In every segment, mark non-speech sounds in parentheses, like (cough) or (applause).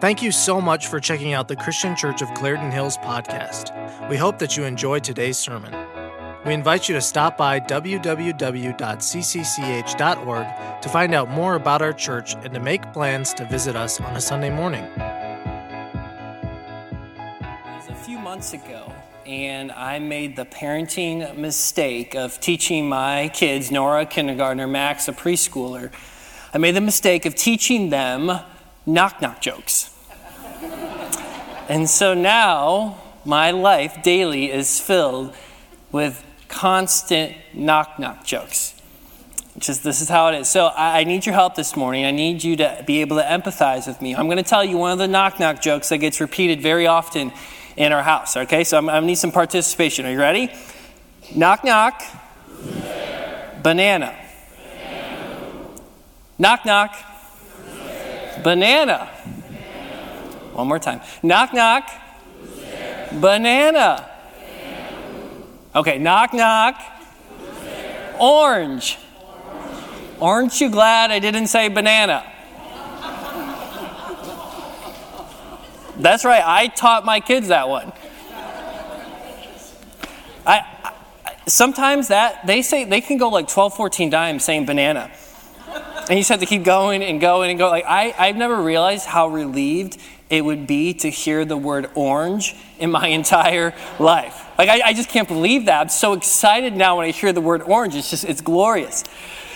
Thank you so much for checking out the Christian Church of Clarendon Hills podcast. We hope that you enjoyed today's sermon. We invite you to stop by www.ccch.org to find out more about our church and to make plans to visit us on a Sunday morning. It was a few months ago, and I made the parenting mistake of teaching my kids, Nora, kindergartner, Max, a preschooler. I made the mistake of teaching them knock knock jokes. and so now my life daily is filled with constant knock knock jokes. Just this is how it is. So I, I, need your help this morning. I need you to be able to empathize with me. I'm going to tell you one of the knock knock jokes that gets repeated very often in our house. Okay, so I'm, I need some participation. Are you ready? Knock knock. Banana. Banana. Knock knock. Banana. One more time. Knock, knock. Banana. Okay, knock, knock. Orange. Aren't you glad I didn't say banana? That's right, I taught my kids that one. I, I, sometimes that they say they can go like 12, 14 times saying banana and you just have to keep going and going and go. Like I, I've never realized how relieved it would be to hear the word orange in my (laughs) entire life. Like I, I just can't believe that. I'm so excited now when I hear the word orange. It's just it's glorious.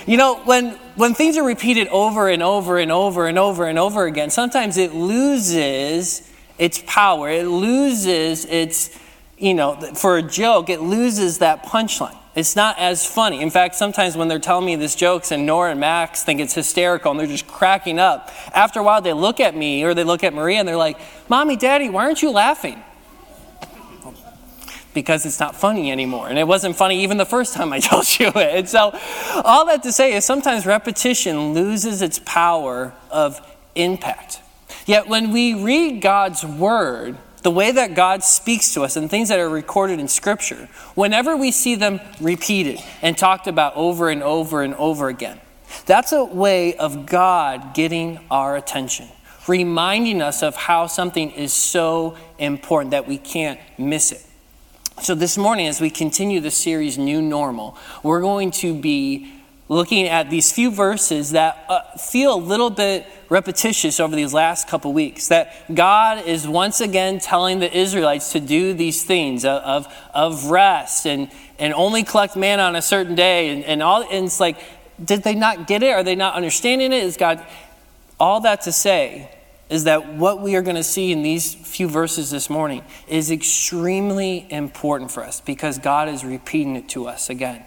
You know, when when things are repeated over and over and over and over and over again, sometimes it loses its power. It loses its, you know, for a joke, it loses that punchline. It's not as funny. In fact, sometimes when they're telling me these jokes and Nora and Max think it's hysterical and they're just cracking up, after a while they look at me or they look at Maria and they're like, Mommy, Daddy, why aren't you laughing? Because it's not funny anymore. And it wasn't funny even the first time I (laughs) told you it. And so, all that to say is sometimes repetition loses its power of impact. Yet, when we read God's word, the way that God speaks to us and things that are recorded in Scripture, whenever we see them repeated and talked about over and over and over again, that's a way of God getting our attention, reminding us of how something is so important that we can't miss it. So, this morning, as we continue the series New Normal, we're going to be looking at these few verses that uh, feel a little bit repetitious over these last couple weeks. That God is once again telling the Israelites to do these things of, of, rest and, and only collect manna on a certain day. And, and, all, and it's like, did they not get it? Are they not understanding it? Is God. All that to say is that what we are going to see in these few verses this morning is extremely important for us because God is repeating it to us again.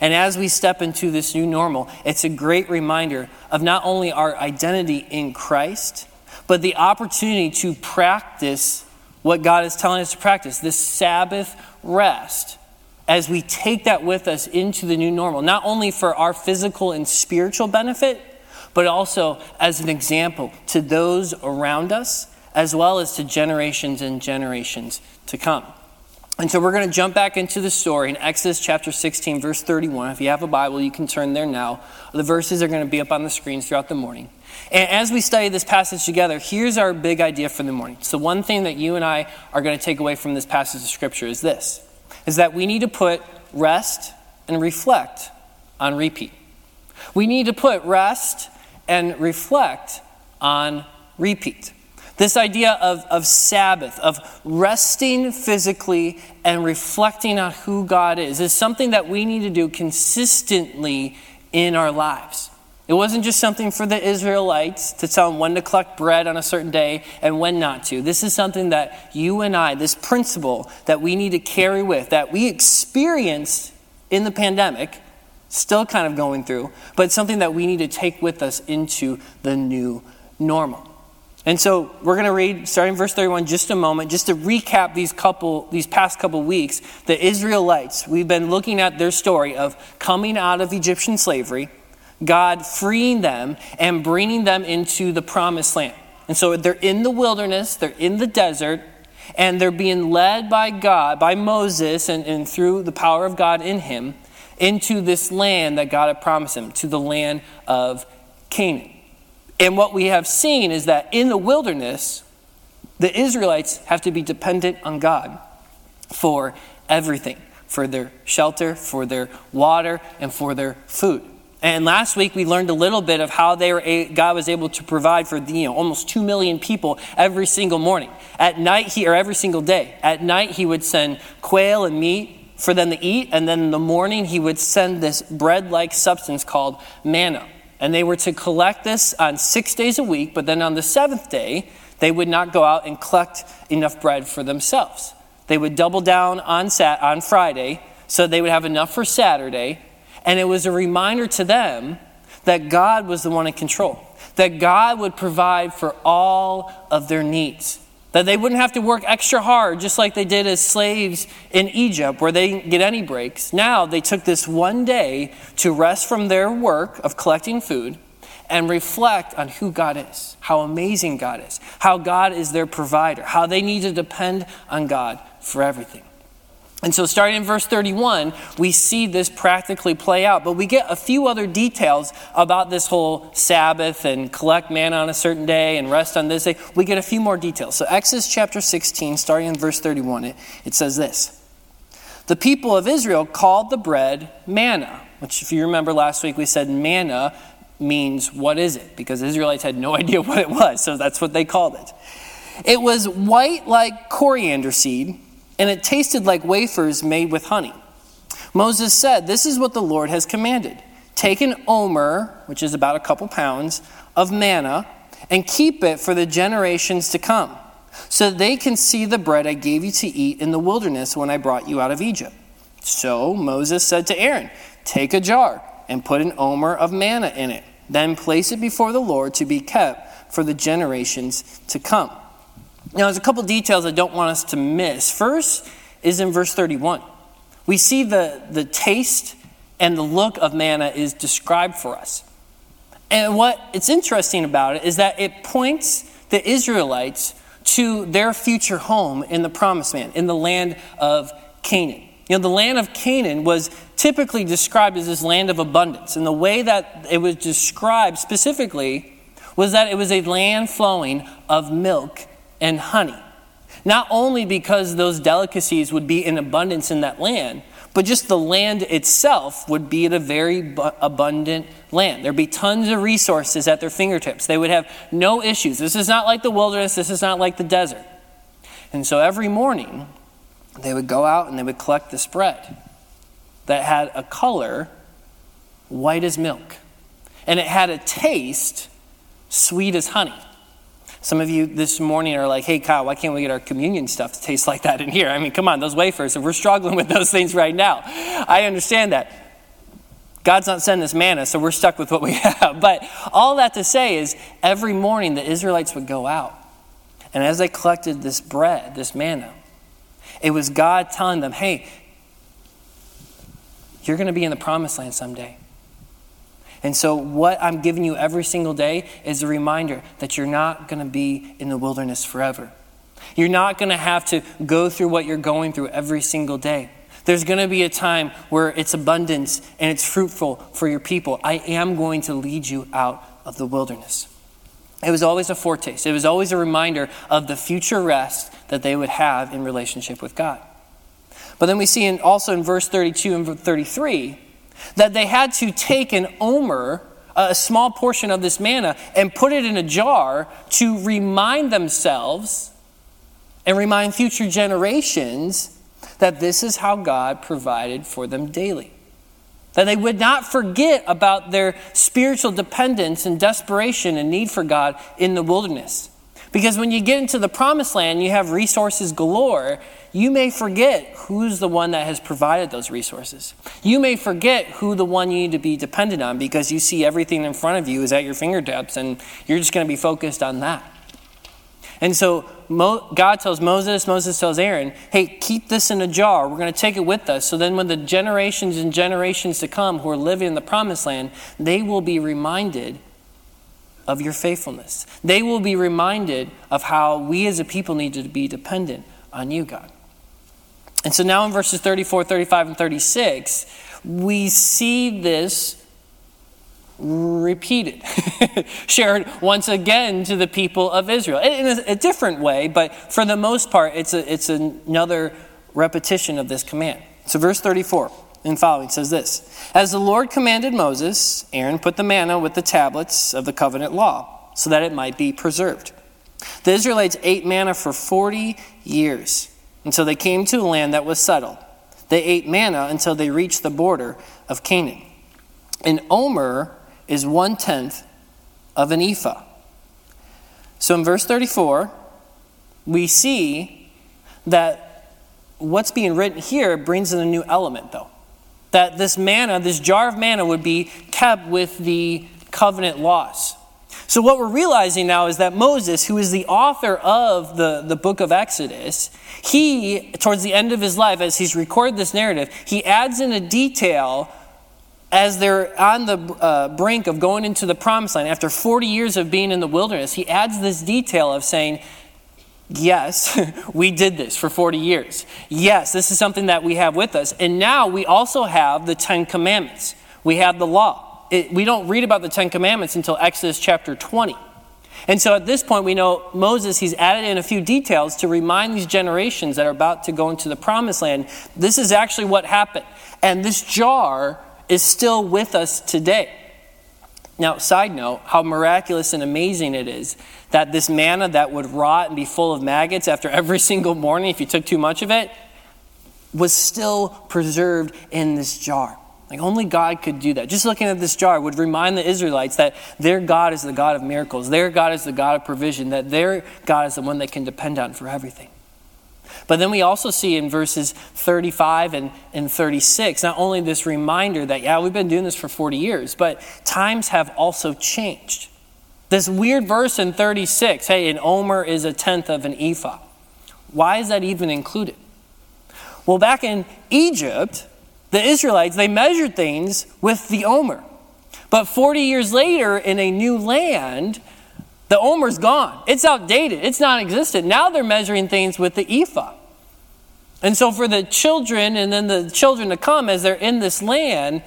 And as we step into this new normal, it's a great reminder of not only our identity in Christ, but the opportunity to practice what God is telling us to practice this Sabbath rest as we take that with us into the new normal, not only for our physical and spiritual benefit, but also as an example to those around us, as well as to generations and generations to come. And so we're going to jump back into the story in Exodus chapter 16, verse 31. If you have a Bible, you can turn there now. The verses are going to be up on the screens throughout the morning. And as we study this passage together, here's our big idea for the morning. So one thing that you and I are going to take away from this passage of scripture is this is that we need to put rest and reflect on repeat. We need to put rest and reflect on repeat. This idea of, of Sabbath, of resting physically and reflecting on who God is, is something that we need to do consistently in our lives. It wasn't just something for the Israelites to tell them when to collect bread on a certain day and when not to. This is something that you and I, this principle that we need to carry with, that we experienced in the pandemic, still kind of going through, but something that we need to take with us into the new normal. And so we're going to read, starting verse 31, just a moment, just to recap these couple, these past couple weeks. The Israelites, we've been looking at their story of coming out of Egyptian slavery, God freeing them and bringing them into the promised land. And so they're in the wilderness, they're in the desert, and they're being led by God, by Moses, and, and through the power of God in him, into this land that God had promised him, to the land of Canaan And what we have seen is that in the wilderness, the Israelites have to be dependent on God for everything for their shelter, for their water, and for their food. And last week we learned a little bit of how they were God was able to provide for the, you know, almost two million people every single morning. At night, he or every single day. At night, he would send quail and meat for them to eat, and then in the morning he would send this bread-like substance called manna. And they were to collect this on six days a week, but then on the seventh day, they would not go out and collect enough bread for themselves. They would double down on, sat- on Friday so they would have enough for Saturday. And it was a reminder to them that God was the one in control, that God would provide for all of their needs, that they wouldn't have to work extra hard just like they did as slaves in Egypt where they didn't get any breaks. Now they took this one day to rest from their work of collecting food and reflect on who God is, how amazing God is, how God is their provider, how they need to depend on God for everything. And so, starting in verse 31, we see this practically play out. But we get a few other details about this whole Sabbath and collect manna on a certain day and rest on this day. We get a few more details. So, Exodus chapter 16, starting in verse 31, it, it says this The people of Israel called the bread manna, which, if you remember last week, we said manna means what is it? Because Israelites had no (laughs) idea what it was, so that's what they called it. It was white like coriander seed and it tasted like wafers made with honey. Moses said, This is what the Lord has commanded. Take an omer, which is about a couple pounds, of manna, and keep it for the generations to come, so that they can see the bread I gave you to eat in the wilderness when I brought you out of Egypt. So Moses said to Aaron, Take a jar and put an omer of manna in it. Then place it before the Lord to be kept for the generations to come. Now, there's a couple details I don't want us to miss. First is in verse 31. We see the, the taste and the look of manna is described for us. And what it's interesting about it is that it points the Israelites to their future home in the promised land, in the land of Canaan. You know, the land of Canaan was typically described as this land of abundance. And the way that it was described specifically was that it was a land flowing of milk and honey. Not only because those delicacies would be in abundance in that land, but just the land itself would be a very abundant land. There'd be tons of resources at their fingertips. They would have no issues. This is not like the wilderness, this is not like the desert. And so every morning, they would go out and they would collect this bread that had a color white as milk. And it had a taste sweet as honey. Some of you this morning are like, hey, Kyle, why can't we get our communion stuff to taste like that in here? I mean, come on, those wafers, if we're struggling with those things right now. I understand that. God's not sending us manna, so we're stuck with what we (laughs) have. But all that to say is, every morning the Israelites would go out. And as they collected this bread, this manna, it was God telling them, hey, you're going to be in the promised land someday. And so, what I'm giving you every single day is a reminder that you're not going to be in the wilderness forever. You're not going to have to go through what you're going through every single day. There's going to be a time where it's abundance and it's fruitful for your people. I am going to lead you out of the wilderness. It was always a foretaste, it was always a reminder of the future rest that they would have in relationship with God. But then we see in, also in verse 32 and 33 that they had to take an omer, a small portion of this manna, and put it in a jar to remind themselves and remind future generations that this is how God provided for them daily. That they would not forget about their spiritual dependence and desperation and need for God in the wilderness. Because when you get into the promised land, you have resources galore. You may forget who's the one that has provided those resources. You may forget who the one you need to be dependent on because you see everything in front of you is at your fingertips and you're just going to be focused on that. And so Mo- God tells Moses, Moses tells Aaron, hey, keep this in a jar. We're going to take it with us. So then, when the generations and generations to come who are living in the promised land, they will be reminded of your faithfulness. They will be reminded of how we as a people need to be dependent on you, God. And so now in verses 34, 35, and 36, we see this repeated, (laughs) shared once again to the people of Israel in a, a, different way, but for the most part, it's, a, it's another repetition of this command. So, verse 34 and following says this As the Lord commanded Moses, Aaron put the manna with the tablets of the covenant law, so that it might be preserved. The Israelites ate manna for 40 years until they came to a land that was settled. They ate manna until they reached the border of Canaan. An omer is one tenth of an ephah. So in verse 34, we see that what's being written here brings in a new element, though. That this manna, this jar of manna, would be kept with the covenant laws. So, what we're realizing now is that Moses, who is the author of the, the book of Exodus, he, towards the end of his life, as he's recorded this narrative, he adds in a detail as they're on the uh, brink of going into the promised land, after 40 years of being in the wilderness, he adds this detail of saying, Yes, (laughs) we did this for 40 years. Yes, this is something that we have with us. And now we also have the Ten Commandments, we have the law it, we don't read about the Ten Commandments until Exodus chapter 20. And so at this point, we know Moses, he's added in a few details to remind these generations that are about to go into the promised land this is actually what happened. And this jar is still with us today. Now, side note, how miraculous and amazing it is that this manna that would rot and be full of maggots after every (laughs) single morning, if you took too much of it, was still preserved in this jar. Like only God could do that. Just looking at this jar would remind the Israelites that their God is the God of miracles, their God is the God of provision, that their God is the one they can depend on for everything. But then we also see in verses 35 and, and 36 not only this reminder that, yeah, we've been doing this for 40 years, but times have also changed. This weird verse in 36 hey, an omer is a tenth of an ephah. Why is that even included? Well, back in Egypt, the Israelites, they measured things with the omer. But 40 years later, in a new land, the omer's gone. It's outdated, it's non existent. Now they're measuring things with the ephah. And so, for the children and then the children to come as they're in this land,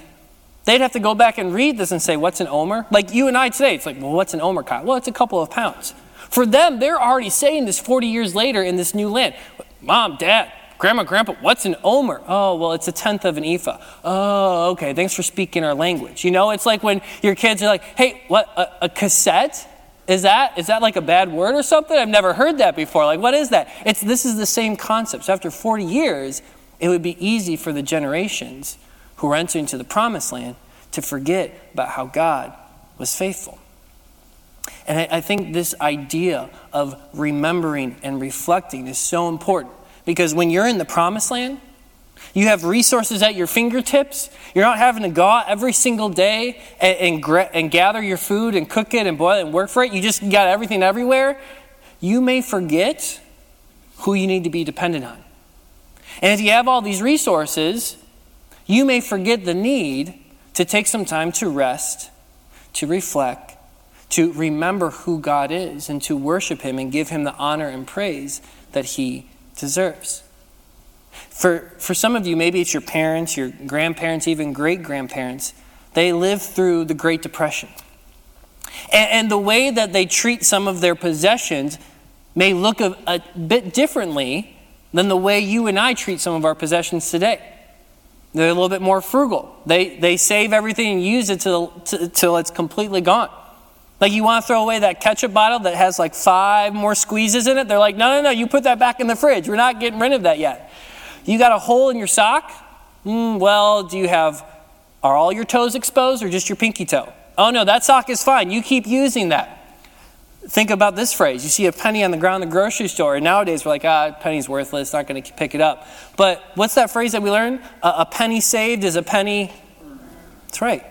they'd have to go back and read this and say, What's an omer? Like you and I today, it's like, Well, what's an omer, Kyle? Well, it's a couple of pounds. For them, they're already saying this 40 years later in this new land. Mom, dad, Grandma, Grandpa, what's an omer? Oh, well, it's a tenth of an ephah. Oh, okay, thanks for speaking our language. You know, it's like when your kids are like, hey, what, a, a cassette? Is that, is that like a bad word or something? I've never heard that before. Like, what is that? It's, this is the same concept. So after 40 years, it would be easy for the generations who are entering into the promised land to forget about how God was faithful. And I, I think this idea of remembering and reflecting is so important because when you're in the promised land, you have resources at your fingertips. You're not having to go out every single day and, and, and, gather your food and cook it and boil it and work for it. You just got everything everywhere. You may forget who you need to be dependent on. And if you have all these resources, you may forget the need to take some time to rest, to reflect, to remember who God is, and to worship Him and give Him the honor and praise that He deserves. For, for some of you, maybe it's your parents, your grandparents, even great grandparents, they lived through the Great Depression. And, and, the way that they treat some of their possessions may look a, a bit differently than the way you and I treat some of our possessions today. They're a little bit more frugal. They, they save everything and use it till, till it's completely gone. Like you want to throw away that ketchup bottle that has like five more squeezes in it? They're like, no, no, no, you put that back in the fridge. We're not getting rid of that yet. You got a hole in your sock? Mm, well, do you have, are all your toes exposed or just your pinky toe? Oh no, that sock is fine. You keep using that. Think about this phrase. You see a penny on the ground in the grocery store, and nowadays we're like, ah, penny's worthless, not going to pick it up. But what's that phrase that we learned? A, a penny saved is a penny. That's right.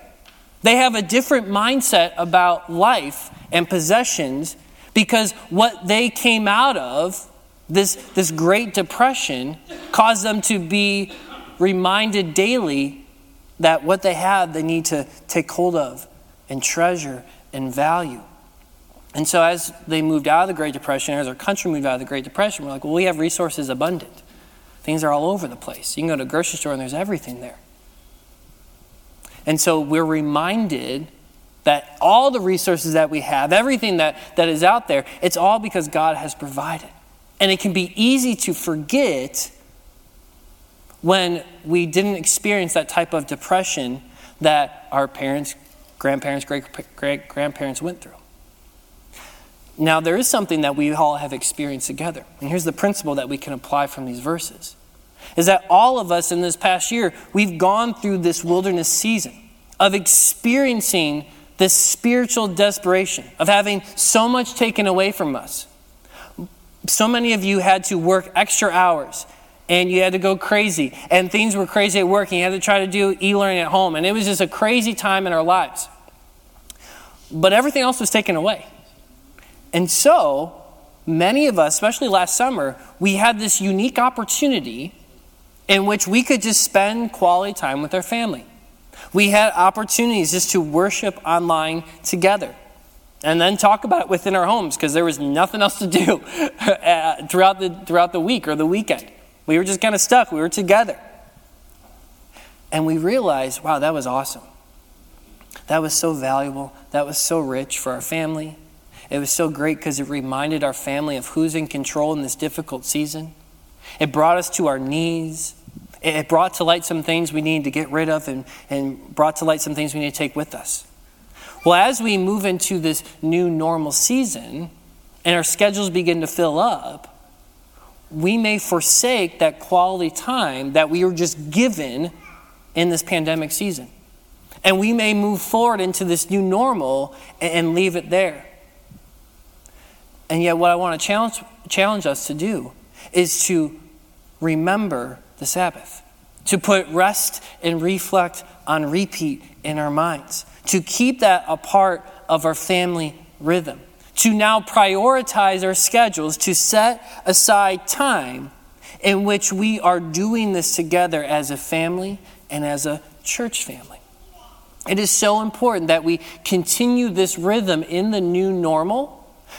They have a different mindset about life and possessions because what they came out of, this, this Great Depression, caused them to be reminded daily that what they have, they need to take hold of and treasure and value. And so, as they moved out of the Great Depression, as our country moved out of the Great Depression, we're like, well, we have resources abundant. Things are all over the place. You can go to a grocery store and there's everything there. And so we're reminded that all the resources that we have, everything that, that is out there, it's all because God has provided. And it can be easy to forget when we didn't experience that type of depression that our parents, grandparents, great, great grandparents went through. Now, there is something that we all have experienced together. And here's the principle that we can apply from these verses is that all of us in this past year, we've gone through this wilderness season of experiencing this spiritual desperation, of having so much taken away from us. So many of you had to work extra hours and you had to go crazy, and things were crazy at work, and you had to try to do e learning at home, and it was just a crazy time in our lives. But everything else was taken away. And so, many of us, especially last summer, we had this unique opportunity in which we could just spend quality time with our family. We had opportunities just to worship online together and then talk about it within our homes because there was nothing else to do (laughs) uh, throughout the, throughout the week or the weekend. We were just kind of stuck. We were together. And we realized, wow, that was awesome. That was so valuable. That was so rich for our family. It was so great because it reminded our family of who's in control in this difficult season. It brought us to our knees. It brought to light some things we need to get rid of and, and brought to light some things we need to take with us. Well, as we move into this new normal season and our schedules begin to fill up, we may forsake that quality time that we were just given in this pandemic season. And we may move forward into this new normal and leave it there. And yet, what I want to challenge, challenge us to do is to remember the Sabbath, to put rest and reflect on repeat in our minds, to keep that a part of our family rhythm, to now prioritize our schedules, to set aside time in which we are doing this together as a family and as a church family. It is so important that we continue this rhythm in the new normal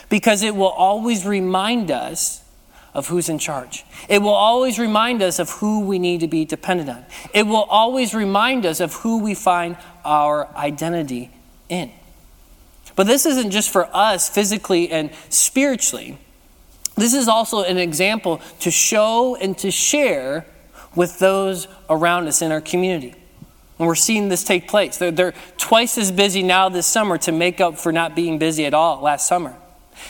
because it will always remind us of who's in charge. It will always remind us of who we need to be dependent on. It will always remind us of who we find our identity in. But this isn't just for us physically and spiritually. This is also an example to show and to share with those around us in our community. And we're seeing this take place. They're, they're twice as busy now this summer to make up for not being busy at all last summer.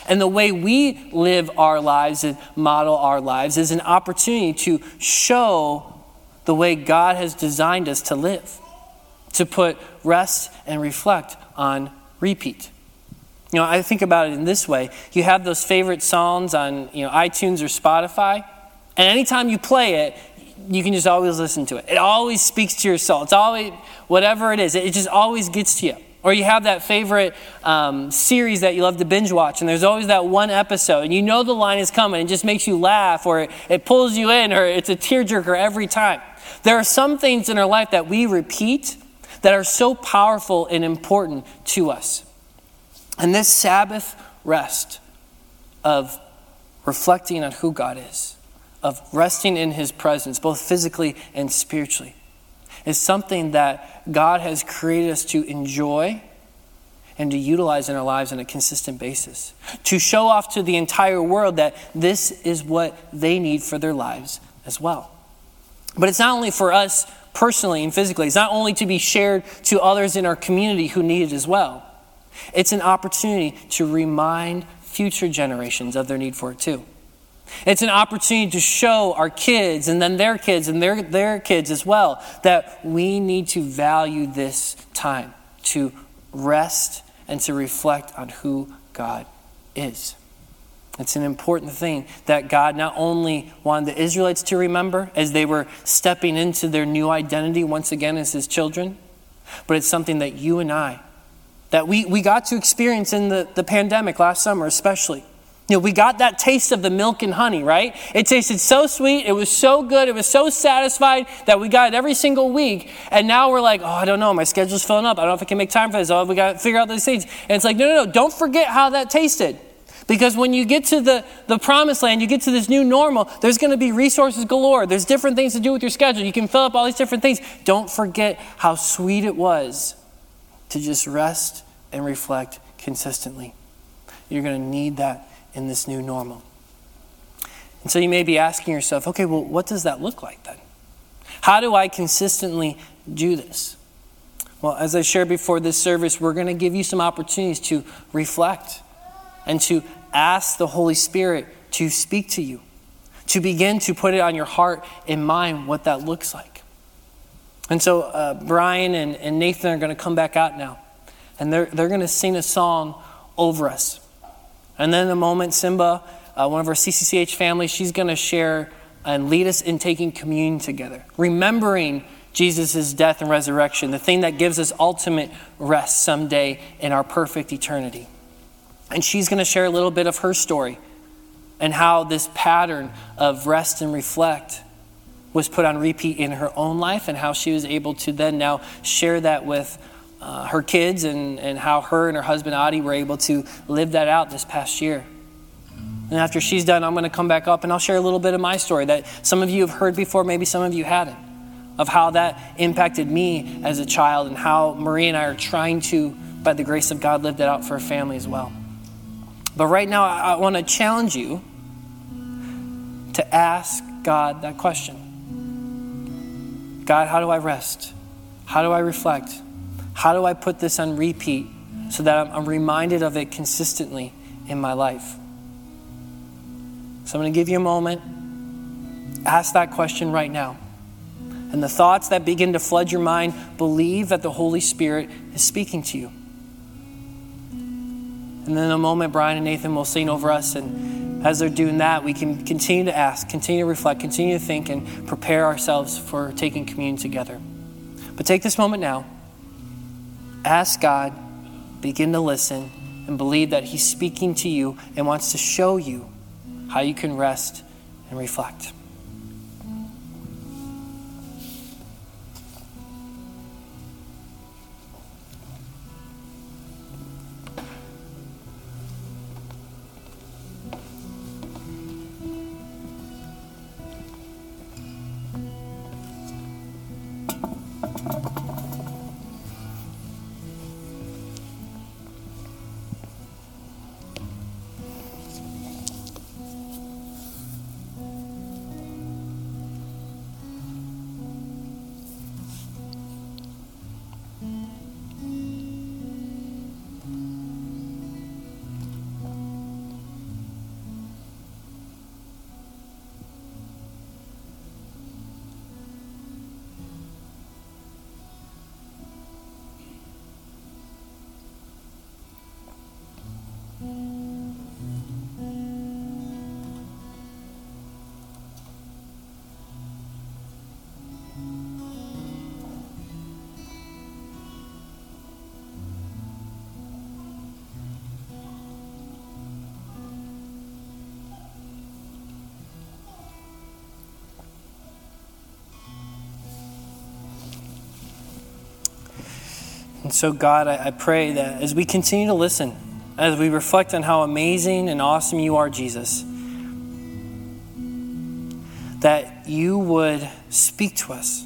And the way we live our lives and model our lives is an opportunity to show the way God has designed us to live, to put rest and reflect on repeat. You know, I think about it in this way. You have those favorite songs on, you know, iTunes or Spotify, and anytime you play it, you can just always listen to it. It always speaks to your soul. It's always, whatever it is, it just always gets to you. Or you have that favorite um, series that you love to binge watch, and there's always that one episode, and you know the line is coming, and it just makes you laugh, or it, it pulls you in, or it's a tearjerker every time. There are some things in our life that we repeat that are so powerful and important to us. And this Sabbath rest of reflecting on who God is, of resting in His presence, both physically and spiritually, is something that God has created us to enjoy and to utilize in our lives on a consistent basis. To show off to the entire world that this is what they need for their lives as well. But it's not only for us personally and physically, it's not only to be shared to others in our community who need it as well. It's an opportunity to remind future generations of their need for it too. It's an opportunity to show our kids and then their kids and their, their kids as well that we need to value this time to rest and to reflect on who God is. It's an important thing that God not only wanted the Israelites to remember as they were stepping into their new identity once again as His children, but it's something that you and I, that we, we got to experience in the, the pandemic last summer, especially. You know, we got that taste of the milk and honey, right? It tasted so sweet. It was so good. It was so satisfied that we got it every single week. And now we're like, oh, I don't know. My schedule's filling up. I don't know if I can make time for this. Oh, we got to figure out these things. And it's like, no, no, no. Don't forget how that tasted. Because when you get to the, the promised land, you get to this new normal, there's going to be resources galore. There's different things to do with your schedule. You can fill up all these different things. Don't forget how sweet it was to just rest and reflect consistently. You're going to need that in this new normal. And so you may be asking yourself, okay, well, what does that look like then? How do I consistently do this? Well, as I shared before this service, we're going to give you some opportunities to reflect and to ask the Holy Spirit to speak to you, to begin to put it on your heart and mind what that looks like. And so, uh, Brian and, and Nathan are going to come back out now, and they're, they're going to sing a song over us. And then in a moment, Simba, uh, one of our CCCH family, she's going to share and lead us in taking communion together, remembering Jesus' death and resurrection, the thing that gives us ultimate rest someday in our perfect eternity. And she's going to share a little bit of her story and how this pattern of rest and reflect was put on repeat in her own life and how she was able to then now share that with uh, her kids and, and how her and her husband Adi were able to live that out this past year. And after she's done, I'm going to come back up and I'll share a little bit of my story that some of you have heard before, maybe some of you hadn't, of how that impacted me as a child and how Marie and I are trying to, by the grace of God, live that out for our family as well. But right now, I want to challenge you to ask God that question God, how do I rest? How do I reflect? How do I put this on repeat so that I'm, reminded of it consistently in my life? So I'm going to give you a moment. Ask that question right now. And the thoughts that begin to flood your mind, believe that the Holy Spirit is speaking to you. And then in a moment, Brian and Nathan will sing over us. And as they're doing that, we can continue to ask, continue to reflect, continue to think, and prepare ourselves for taking communion together. But take this moment now. Ask God, begin to listen, and believe that He's speaking to you and wants to show you how you can rest and reflect. And so, God, I, I pray that as we continue to listen, as we reflect on how amazing and awesome you are, Jesus, that you would speak to us,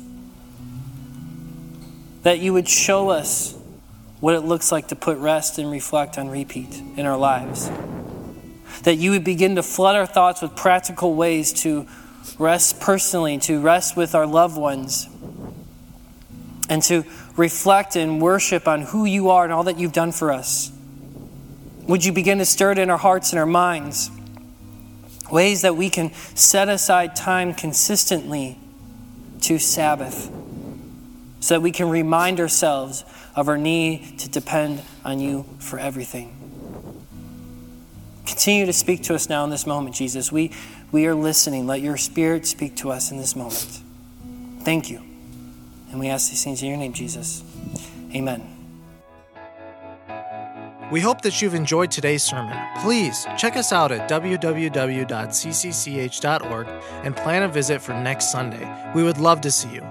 that you would show us what it looks like to put rest and reflect on repeat in our lives, that you would begin to flood our thoughts with practical ways to rest personally, to rest with our loved ones, and to reflect and worship on who you are and all that you've done for us. Would you begin to stir it in our hearts and our minds? Ways that we can set aside time consistently to Sabbath so that we can remind ourselves of our need to depend on you for everything. Continue to speak to us now in this moment, Jesus. We, we are listening. Let your spirit speak to us in this moment. Thank you. And we ask these things in your name, Jesus. Amen. We hope that you've enjoyed today's sermon. Please check us out at www.ccch.org and plan a visit for next Sunday. We would love to see you.